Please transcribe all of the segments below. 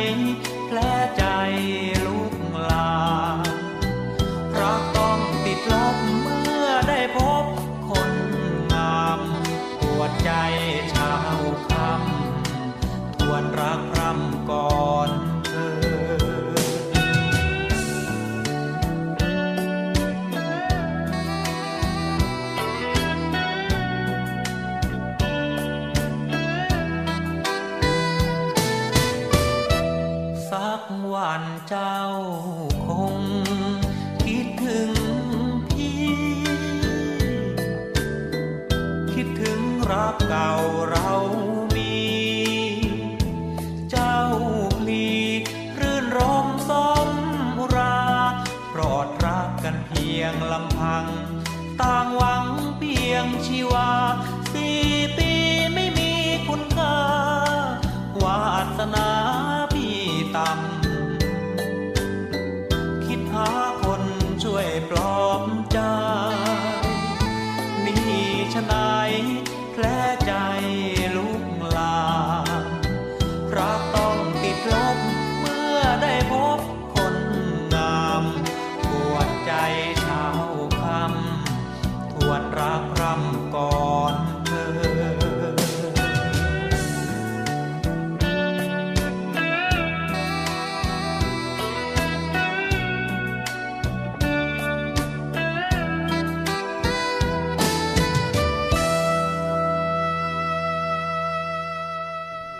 哎 งลำพัง ต่างหวังเพียงชีวาสี่ปีไม่มีคุณค่าวาสนา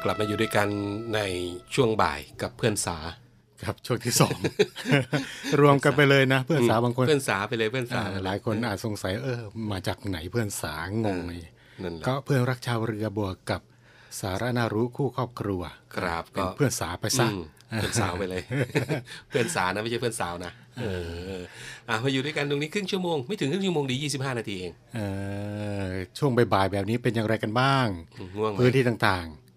กลับมาอยู่ด้วยกันในช่วงบ่ายกับเพื่อนสาครับช่วงที่สองรวมกันไปเลยนะ เพื่อนสาวบางคนเพื่อนสาไปเลยเพื่อนสาอ่าหลายคนอาจสงสัยเออ มาจากไหนเพื่อนสางงไงนั่นแหละก็เพื่อนรักชาวเรือบวกกับสาระน่ารู้คู่ครอบครัว ครับเป็นก็เพื่อนสาไปซะอืมเพื่อนสาวไปเลย เพื่อนสานะไม่ใช่เพื่อนสาวนะเอออะมาอยู่ด้วยกันตรงนี้ครึ่งชั่วโมงไม่ถึงครึ่งชั่วโมงดี 25 นาทีเองเออช่วงบ่ายๆแบบนี้เป็นอย่างไรกันบ้างง่วงไหมพื้นที่ต่างร้ๆ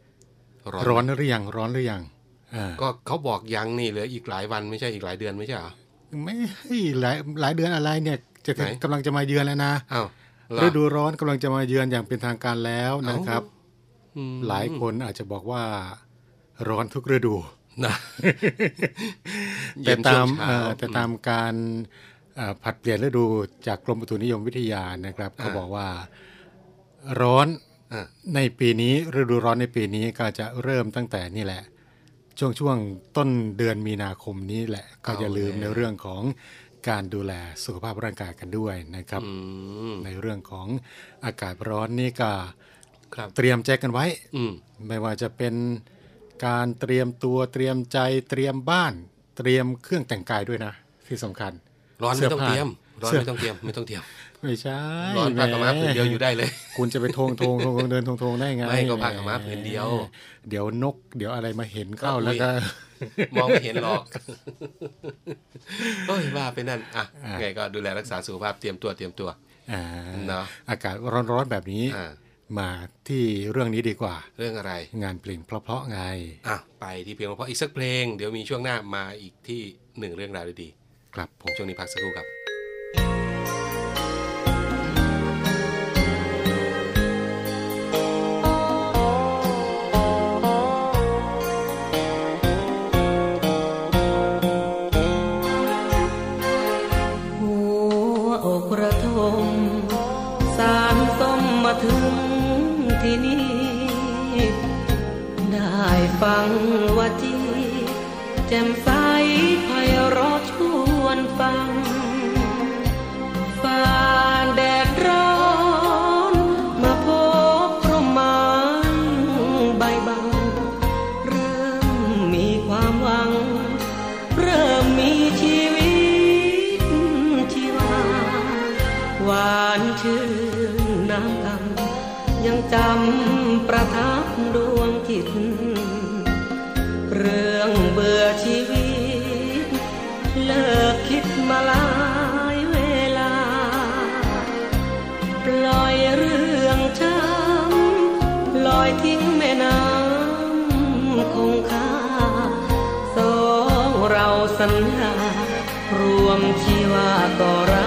ร้อนหรือยังร้อนหรือยังเออก็เขาบอกยังนี่เหลืออีกหลายวันไม่ใช่อีกหลายเดือนไม่ใช่เหรอไม่ให้หลายหลายเดือนอะไรเนี่ย จะถึงไหนกำลังจะมาเยือนแล้วนะอ้าวเหรอฤดูร้อนกำลังจะมาเยือนอย่างเป็นทางการแล้วนะครับอืมหลายคนอาจจะบอกว่า ร้อนทุกฤดูนะแต่เย็นช่ตาวมงเช้าเอ่อแต่ตามการเอ่อผลัดเปลี่ยนฤดูจากกรมอุตุนิยมวิทยานะครับเขาบอกว่า ร้อนอะ ในปีนี้ฤดูร้อนในปีนี้ก็จะเริ่มตั้งแต่นี่แหละ ช่วงช่วงต้นเดือนมีนาคมนี้แหละ ก็จะลืมในเรื่องของการดูแลสุขภาพร่างกายกันด้วยนะครับอืมในเรื่องของอากาศร้อนนี่ก็ครับเตรียมใจกันไว้อืมไม่ว่าจะเป็นการเตรียมตัวเตรียมใจเตรียมบ้าน เตรียมเครื่องแต่งกายด้วยนะ ที่สำคัญ ร้อนไม่ต้องเตรียม ร้อนเสื้อไม่ต้องเตรียมไม่ต้องเตรียม ไม่ใช่ร้อนผ้าขาวม้าแหผืนเดียวอยู่ได้เลย คุณจะไปทงทงทงเดินทงทงได้ไงไม่ก็ผ้าขาวม้าผืนเดียว เดี๋ยวนก เดี๋ยวอะไรมาเห็นเข้าก็อุ๊ยแล้วก็ มองไม่เห็นหรอกโอ้ยว่าไปนั่นอะอะไงก็ดูแลรักษาสุขภาพเตรียมตัวเตรียมตัวอ่าเนอะอากาศร้อนๆแบบนี้อ่ามาที่เรื่องนี้ดีกว่า เรื่องอะไร งานเพลงเพราะๆไงอะไปที่เพลงเพราะอีกสักเพลง เดี๋ยวมีช่วงหน้ามาอีกที่หนึ่งเรื่องราวดีครับผมๆช่วงนี้พักสักครู่ครับ จ่มใสไพเราะชวนฟังฝ่าแดดร้อน มาพบพระไม้ใบบางเริ่มมีความหวัง เริ่มมีชีวิตชีวา หวานชื่นน้ำคำยังจำประทับดวงจิต ว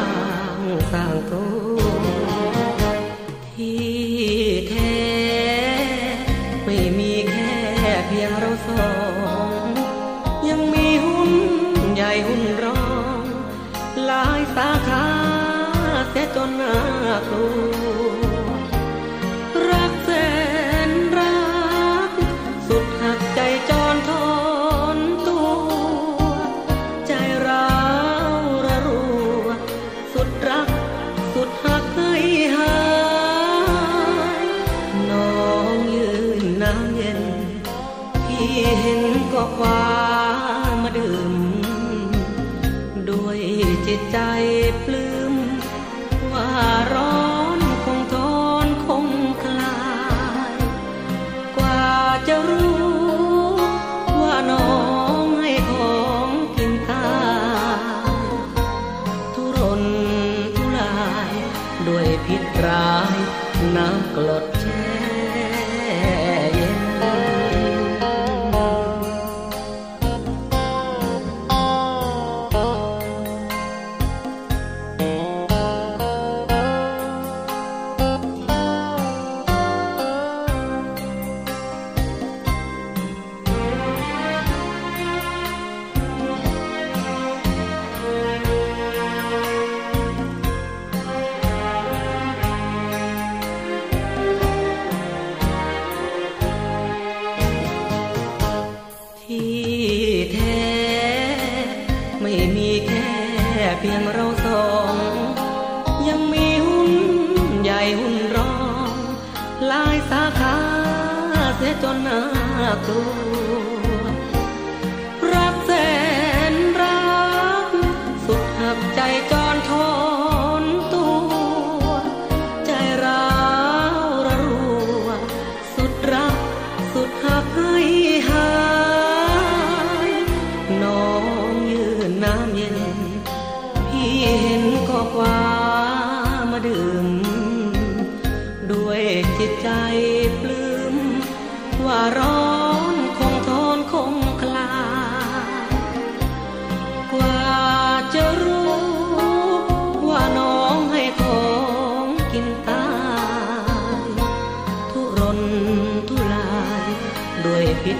า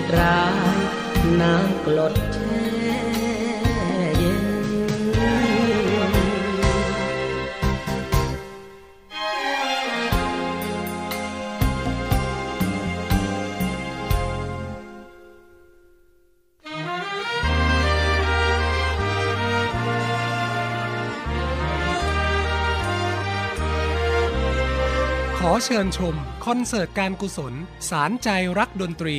ตรายน้ำกลดแช่เย็นขอเชิญชม คอนเสิร์ตการกุศล สานใจรักดนตรี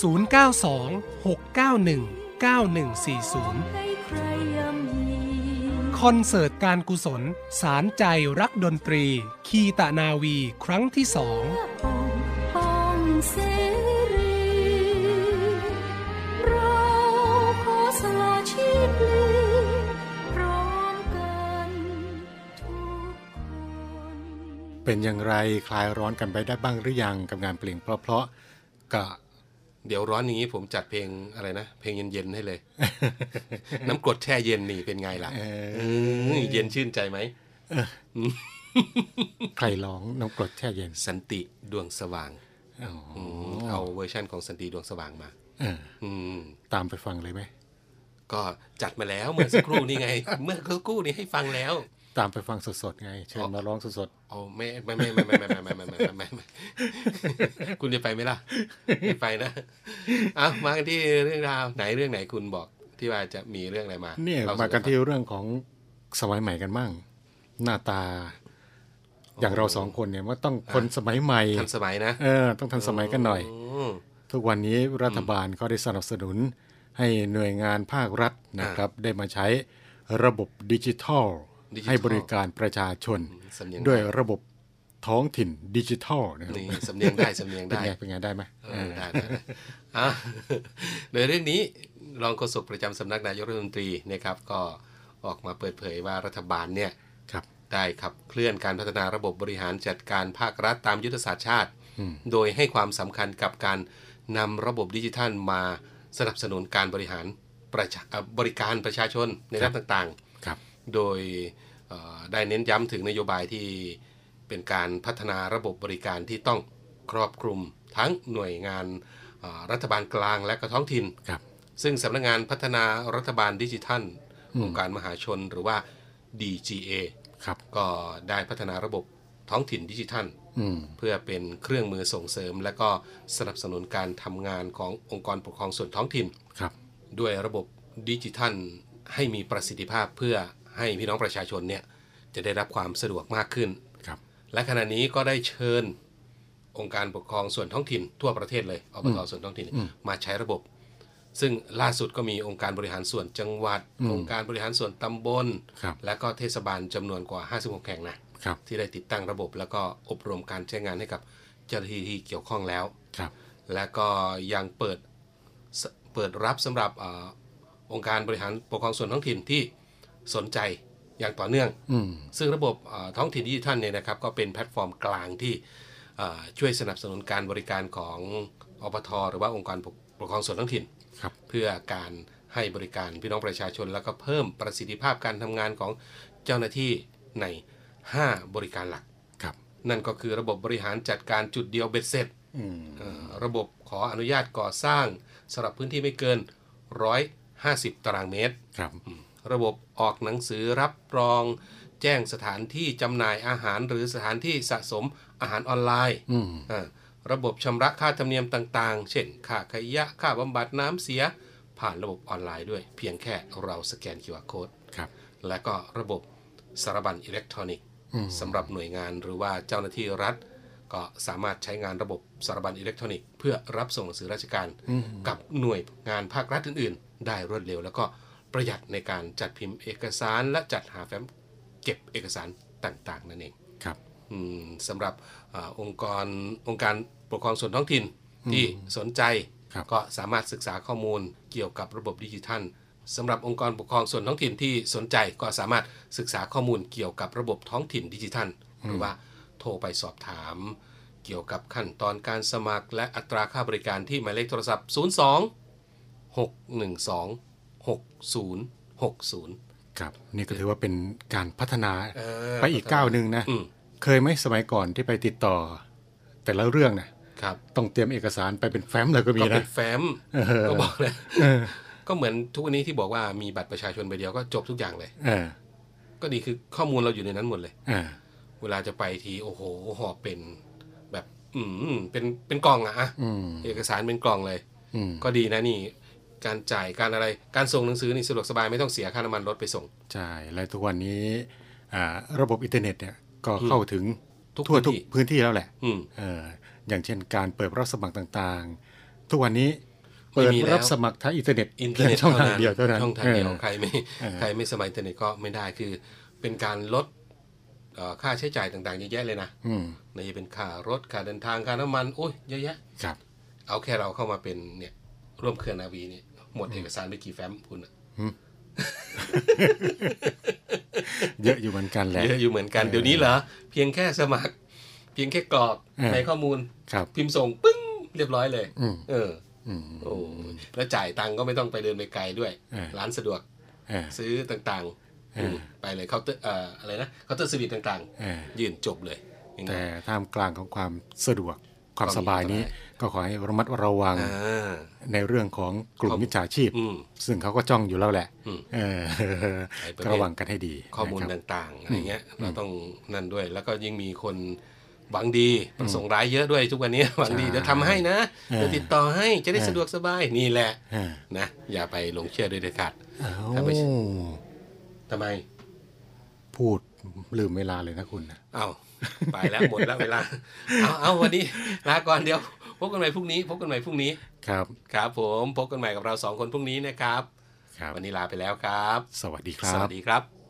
092 691 9140ให้ใครย่ำยีคอนเสิร์ตการกุศล สารใจรักดนตรี คีตะนาวีครั้งที่สองเป็นอย่างไรคลายร้อนกันไปได้บ้างหรือยังกับงานเพลงเพราะๆก็ เดี๋ยวร้อนอย่างนี้ผมจัดเพลงอะไรนะ เพลงเย็นๆให้เลย น้ำกรดแช่เย็นนี่เป็นไงล่ะเออเออเย็นชื่นใจไหมใครร้องน้ำกรดแช่เย็น สันติดวงสว่างอ๋ออมเอาเวอร์ชั่นของสันติดวงสว่างมาเอออืมตามไปฟังเลยไหมก็จัดมาแล้วเมื่อสักครู่นี่ไง เมื่อสักครู่นี้ให้ฟังแล้ว ตามไปฟังสดๆไง เชิญมาร้องสดโอ้ไม่ไม่ไม่ไม่ไม่ไม่ไม่ไม่ไม่ไม่ไม่ไม่คุณจะไปไหมล่ะไม่ไปนะเอามากันที่เรื่องราวไหนเรื่องไหนคุณบอกที่ว่าจะมีเรื่องอะไรมาๆเนี่ยเล่สู่มากันฟังที่เรื่องของสมัยใหม่กันมั่ง หน้าตา อย่างเราสองคนเนี่ยว่าต้องคนสมัยใหม่ทันสมัยนะเออต้องทันสมัยกันหน่อยมทุกวันนี้รัฐบาลก็ได้สนับสนุนให้หน่วยงานภาครัฐนะครับ ได้มาใช้ระบบดิจิทัลดิจิทัล ให้บริการประชาชนสำเนียงด้วยระบบท้องถิ่นดิจิทัลนะครับนี่สำเนียงได้สำเนียงเป็นได้ไงเป็นไงได้ไหมเออได้ได้ได้อะโดยเรื่องนี้รองโฆษกประจำสำนักนายกรัฐมนตรีนะครับ ก็ออกมาเปิดเผยว่ารัฐบาลเนี่ยครับได้ขับเคลื่อนการพัฒนาระบบบริหารจัดการภาครัฐตามยุทธศาสตร์ชาติอืมโดยให้ความสำคัญกับการนำระบบดิจิทัลมาสนับสนุนการบริหารประชาเอ่อบริการประชาชนในด้านต่างครับๆ โดยเอ่อได้เน้นย้ำถึงนโยบายที่เป็นการพัฒนาระบบบริการที่ต้องครอบคลุมทั้งหน่วยงานเอ่อรัฐบาลกลางและก็ท้องถิ่นครับซึ่งสำนักงานพัฒนารัฐบาลดิจิทัลอืมองค์การมหาชนหรือว่า DGA ครับก็ได้พัฒนาระบบท้องถิ่นดิจิทัลอืมเพื่อเป็นเครื่องมือส่งเสริม และก็สนับสนุนการทำงานขององค์กรปกครองส่วนท้องถิ่นครับด้วยระบบดิจิทัลให้มีประสิทธิภาพเพื่อ ให้พี่น้องประชาชนเนี่ยจะได้รับความสะดวกมากขึ้นครับ และขณะนี้ก็ได้เชิญองค์การปกครองส่วนท้องถิ่นทั่วประเทศเลยอบตส่วนท้องถิ่นอืมมาใช้ระบบ ซึ่งล่าสุดก็มีองค์การบริหารส่วนจังหวัดอืมองค์การบริหารส่วนตำบลครับและก็เทศบาลจำนวนกว่า 56 แห่งนะครับที่ได้ติดตั้งระบบ แล้วก็อบรมการใช้งานให้กับเจ้าหน้าที่ที่เกี่ยวข้องแล้วครับและก็ยังเปิดสเปิดรับสำหรับเออองค์การบริหารปกครองส่วนท้องถิ่นที่ สนใจอย่างต่อเนื่องอืมซึ่งระบบเอ่อท้องถิ่นดิจิทัลเนี่ยนะครับก็เป็นแพลตฟอร์มกลางที่เอ่อช่วยสนับสนุนการบริการของอปทหรือว่าองค์การปกปกครองส่วนท้องถิ่นครับเพื่อการให้บริการพี่น้องประชาชน แล้วก็เพิ่มประสิทธิภาพการทำงานของเจ้าหน้าที่ใน 5 บริการหลักครับนั่นก็คือระบบบริหารจัดการจุดเดียวเบ็ดเสร็จอืมเอ่อระบบขออนุญาตก่อสร้างสำหรับพื้นที่ไม่เกิน 150 ตารางเมตรครับ ระบบออกหนังสือรับรอง แจ้งสถานที่จำหน่ายอาหารหรือสถานที่สะสมอาหารออนไลน์อืมอ่าระบบชำระค่าธรรมเนียมต่างๆ เช่น ค่าขยะ ค่าบำบัดน้ำเสีย ผ่านระบบออนไลน์ด้วย เพียงแค่เราสแกน QR Code ครับ และก็ระบบสารบรรณอิเล็กทรอนิกส์อืมสำหรับหน่วยงานหรือว่าเจ้าหน้าที่รัฐ ก็สามารถใช้งานระบบสารบรรณอิเล็กทรอนิกส์เพื่อรับส่งหนังสือราชการอืมกับหน่วยงานภาครัฐอื่น ๆ ได้รวดเร็ว แล้วก็ ประหยัดในการจัดพิมพ์เอกสาร และจัดหาแฟ้มเก็บเอกสารต่างๆ นั่นเองครับอืมสำหรับอาองค์กรองค์การปกครองส่วนท้องถิ่นที่สนใจครับก็สามารถศึกษาข้อมูลเกี่ยวกับระบบดิจิทัลสำหรับองค์กรปกครองส่วนท้องถิ่นที่สนใจก็สามารถศึกษาข้อมูลเกี่ยวกับระบบท้องถิ่นดิจิทัล หรือว่าโทรไปสอบถาม เกี่ยวกับขั้นตอนการสมัคร และอัตราค่าบริการที่หมายเลขโทรศัพท์ 02 612 6060 ครับ นี่ก็ถือว่าเป็นการพัฒนาเออไปอีกก้าวหนึ่งนะอืมเคยไหมสมัยก่อนที่ไปติดต่อ แต่ละเรื่องนะครับต้องเตรียมเอกสารไปเป็นแฟ้มเลยก็มีก็เป็นะนแฟ้มเออก็บอกเลยเออก็เหมือนทุกวันนี้ที่บอกว่ามีบัตรประชาชนใบเดียวก็จบทุกอย่างเลยเออก็ดีคือข้อมูลเราอยู่ในนั้นหมดเลยเออเวลาจะไปทีโอ้โหหอบเป็นแบบ อืมเป็นเป็นกล่องอะอะอืมเอกสารเป็นกล่องเลยอืมก็ดีนะนี่ การจ่ายการอะไรการส่งหนังสือนี่สะดวกสบายไม่ต้องเสียค่าน้ำมันรถไปส่งใช่และทุกวันนี้อ่าระบบอินเทอร์เน็ตเนี่ยก็เข้าถึงทุกทั่วพื้นทุกที่พื้นที่แล้วแหละอืมเอออย่างเช่นการเปิดรับสมัครต่างๆ ทุกวันนี้ไม่เปิดมีแล้วรับสมัครทางอินเทอร์เน็ตอินเทอร์เน็ตช่องทางท่เดียวเท่านั้นช่องทางเดียวออใครไม่เออใครไม่สมัครอินเทอร์เน็ตก็ไม่ได้คือเป็นการลดเอ่อค่าใช้จ่ายต่างๆเยอะแยะเลยนะอืมในจะเป็นค่ารถค่าเดินทางค่าน้ำมันโอ้ยเยอะแยะครับเอาแค่เราเข้ามาเป็นเนี่ยร่วมเครือนาวีเนี่ย หมดเอกสารไปกี่แฟ้มคุณอะเยอะอยู่เหมือนกันแหละเยอะอยู่เหมือนกันเออเดี๋ยวนี้เหรอเพียงแค่สมัคร เพียงแค่กรอกเออในข้อมูลครับ พิมพ์ส่งปึ้งเรียบร้อยเลยอืมเอออืมโอ้แล้วจ่ายตังค์ก็ไม่ต้องไปเดินไปไกลด้วยเออร้านสะดวกเออซื้อต่างๆเอออืมไปเลยเคาน์เตอร์เอ่ออะไรนะเคาน์เตอร์สวิตต่างเออๆยื่นจบเลยง่ายๆแต่ท่ามกลางของความสะดวกความก็มีสบายนี้อันตรายก็ขอให้ระมัดระวังอ่า ในเรื่องของกลุ่มข้อมูลมิจฉาชีพอืมซึ่งเขาก็จ้องอยู่แล้วแหละอืมเออไอ้ประเภทก็ระวังกันให้ดีข้อมูลนะครับต่างๆอะไรเงี้ยเราต้องนั่นด้วย แล้วก็ยิ่งมีคนหวังดีประสงค์ร้ายเยอะด้วยทุกวันนี้หวังดีเดี๋ยวทำให้นะเออเดี๋ยวติดต่อให้จะได้เออสะดวกสบายนี่แหละเออนะอย่าไปหลงเชื่อโดยเด็ดขาดเอ้าถ้าไม่ใช่ทำไม พูดลืมเวลาเลยนะคุณนะเอาไปแล้วหมดแล้วเวลา เอาเอาวันนี้ลาก่อนเดียว พบกันใหม่พรุ่งนี้ พบกันใหม่พรุ่งนี้ ครับ ครับผมพบกันใหม่กับเราสองคนพรุ่งนี้นะครับ ครับ วันนี้ลาไปแล้วครับ สวัสดีคสรัวับสดีครับ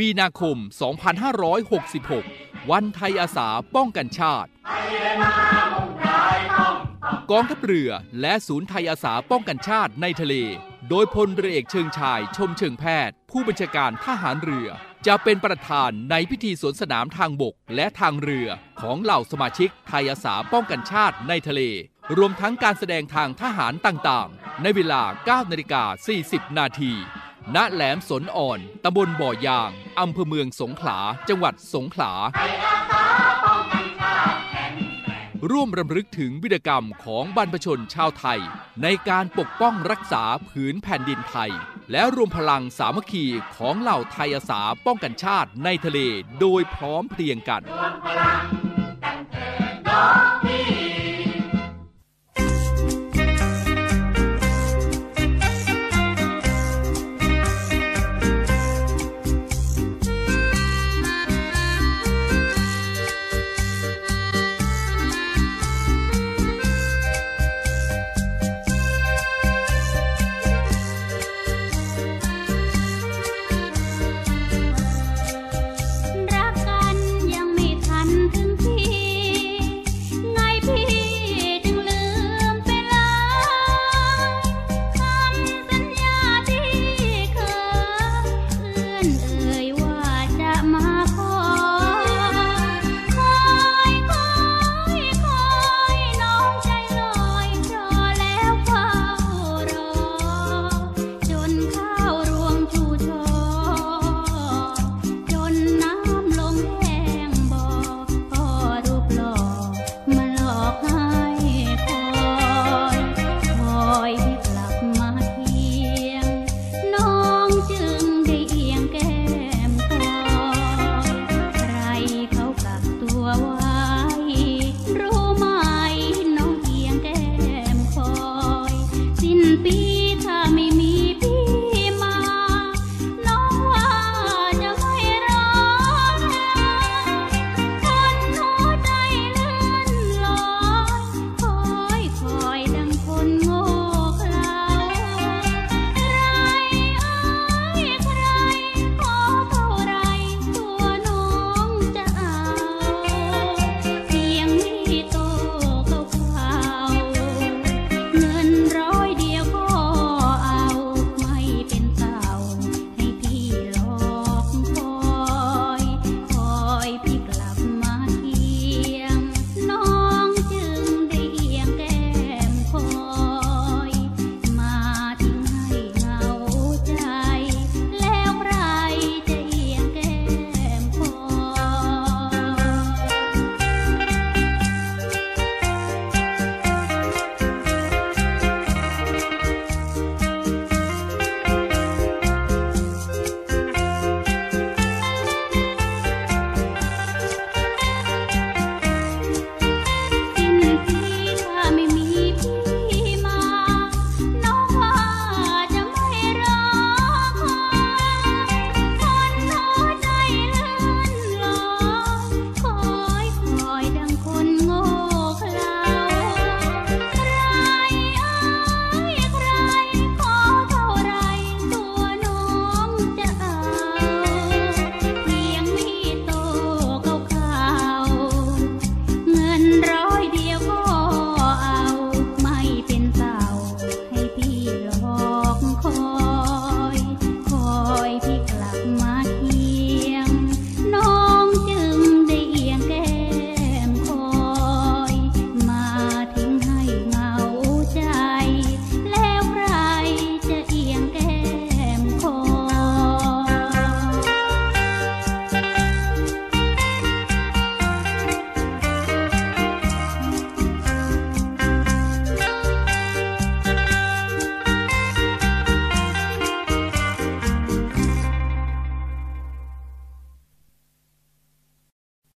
มีนาคม 2566 วันไทยอาสาป้องกันชาติ กองทัพเรือและศูนย์ไทยอาสาป้องกันชาติในทะเล โดยพลเรือเอกเชิงชายชมเชิงแพทย์ ผู้บัญชาการทหารเรือ จะเป็นประธานในพิธีสวนสนามทางบกและทางเรือของเหล่าสมาชิกไทยอาสาป้องกันชาติในทะเล รวมทั้งการแสดงทางทหารต่างๆ ในเวลา 9 นาฬิกา 40 นาที ณแหลมสนอ่อน ตำบลบ่อยาง อำเภอเมืองสงขลา จังหวัดสงขลา ร่วมรำลึกถึงวิรกรรมของบรรพชนชาวไทย ในการปกป้องรักษาผืนแผ่นดินไทย และรวมพลังสามัคคีของเหล่าไทยอาสาป้องกันชาติในทะเลโดยพร้อมเพรียงกันน้องพี่